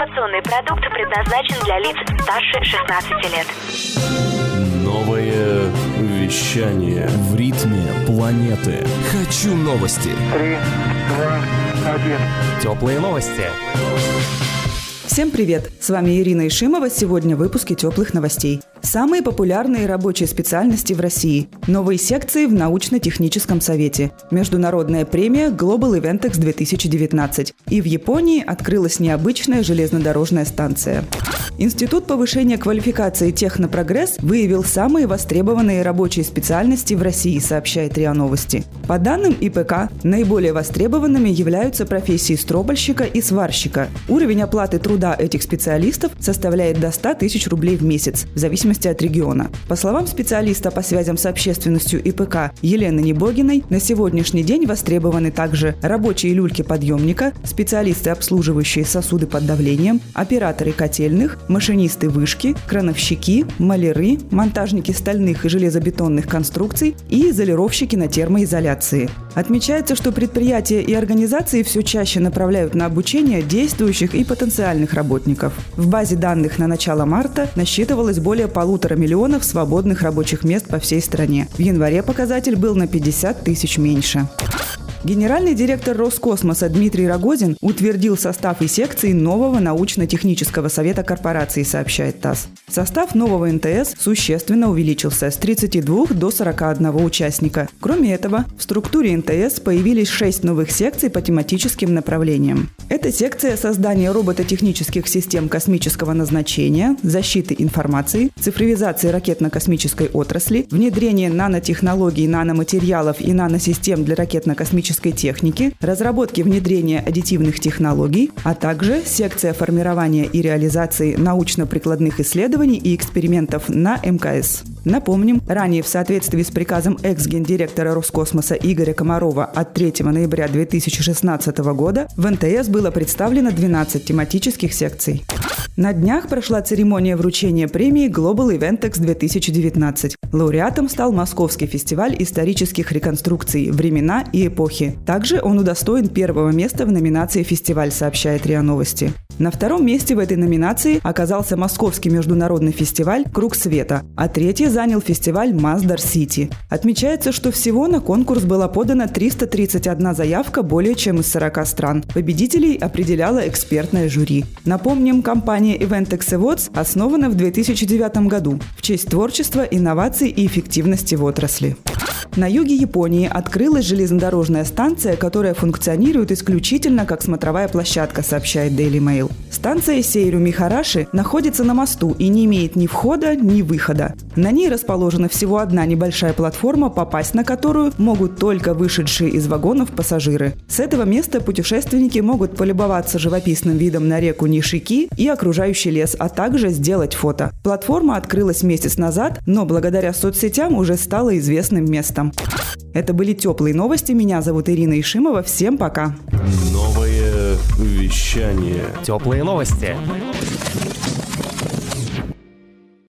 Информационный продукт предназначен для лиц старше 16 лет. Новое вещание. В ритме планеты. Хочу новости. Три, два, один. Теплые новости. Всем привет! С вами Ирина Ишимова. Сегодня в выпуске теплых новостей. Самые популярные рабочие специальности в России. Новые секции в научно-техническом совете. Международная премия Global Eventex 2019. И в Японии открылась необычная железнодорожная станция. Институт повышения квалификации «Технопрогресс» выявил самые востребованные рабочие специальности в России, сообщает РИА Новости. По данным ИПК, наиболее востребованными являются профессии стробольщика и сварщика. Уровень оплаты труда этих специалистов составляет до 100 тысяч рублей в месяц, в зависимости от региона. По словам специалиста по связям с общественностью ИПК Елены Небогиной, на сегодняшний день востребованы также рабочие люльки подъемника, специалисты, обслуживающие сосуды под давлением, операторы котельных, машинисты вышки, крановщики, маляры, монтажники стальных и железобетонных конструкций и изолировщики на термоизоляции. Отмечается, что предприятия и организации все чаще направляют на обучение действующих и потенциальных работников. В базе данных на начало марта насчитывалось более полутора миллионов свободных рабочих мест по всей стране. В январе показатель был на 50 тысяч меньше. Генеральный директор Роскосмоса Дмитрий Рогозин утвердил состав и секции нового научно-технического совета корпорации, сообщает ТАСС. Состав нового НТС существенно увеличился с 32 до 41 участника. Кроме этого, в структуре НТС появились шесть новых секций по тематическим направлениям. Это секция создания робототехнических систем космического назначения, защиты информации, цифровизации ракетно-космической отрасли, внедрение нанотехнологий, наноматериалов и наносистем для ракетно-космической техники, разработки внедрения аддитивных технологий, а также секция формирования и реализации научно-прикладных исследований и экспериментов на МКС. Напомним, ранее в соответствии с приказом экс-гендиректора Роскосмоса Игоря Комарова от 3 ноября 2016 года в НТС было представлено 12 тематических секций. На днях прошла церемония вручения премии Global Eventex 2019. Лауреатом стал Московский фестиваль исторических реконструкций «Времена и эпохи». Также он удостоен первого места в номинации «Фестиваль», сообщает РИА Новости. На втором месте в этой номинации оказался Московский международный фестиваль «Круг света», а третий занял фестиваль «Маздар Сити». Отмечается, что всего на конкурс была подана 331 заявка более чем из 40 стран. Победителей определяло экспертное жюри. Напомним, компания Eventex Awards основана в 2009 году в честь творчества, инноваций и эффективности в отрасли. На юге Японии открылась железнодорожная станция, которая функционирует исключительно как смотровая площадка, сообщает Daily Mail. Станция Сейру Михараши находится на мосту и не имеет ни входа, ни выхода. На ней расположена всего одна небольшая платформа, попасть на которую могут только вышедшие из вагонов пассажиры. С этого места путешественники могут полюбоваться живописным видом на реку Нишики и окружающий лес, а также сделать фото. Платформа открылась месяц назад, но благодаря соцсетям уже стала известным местом. Это были теплые новости. Меня зовут Ирина Ишимова. Всем пока. Новое вещание. Теплые новости.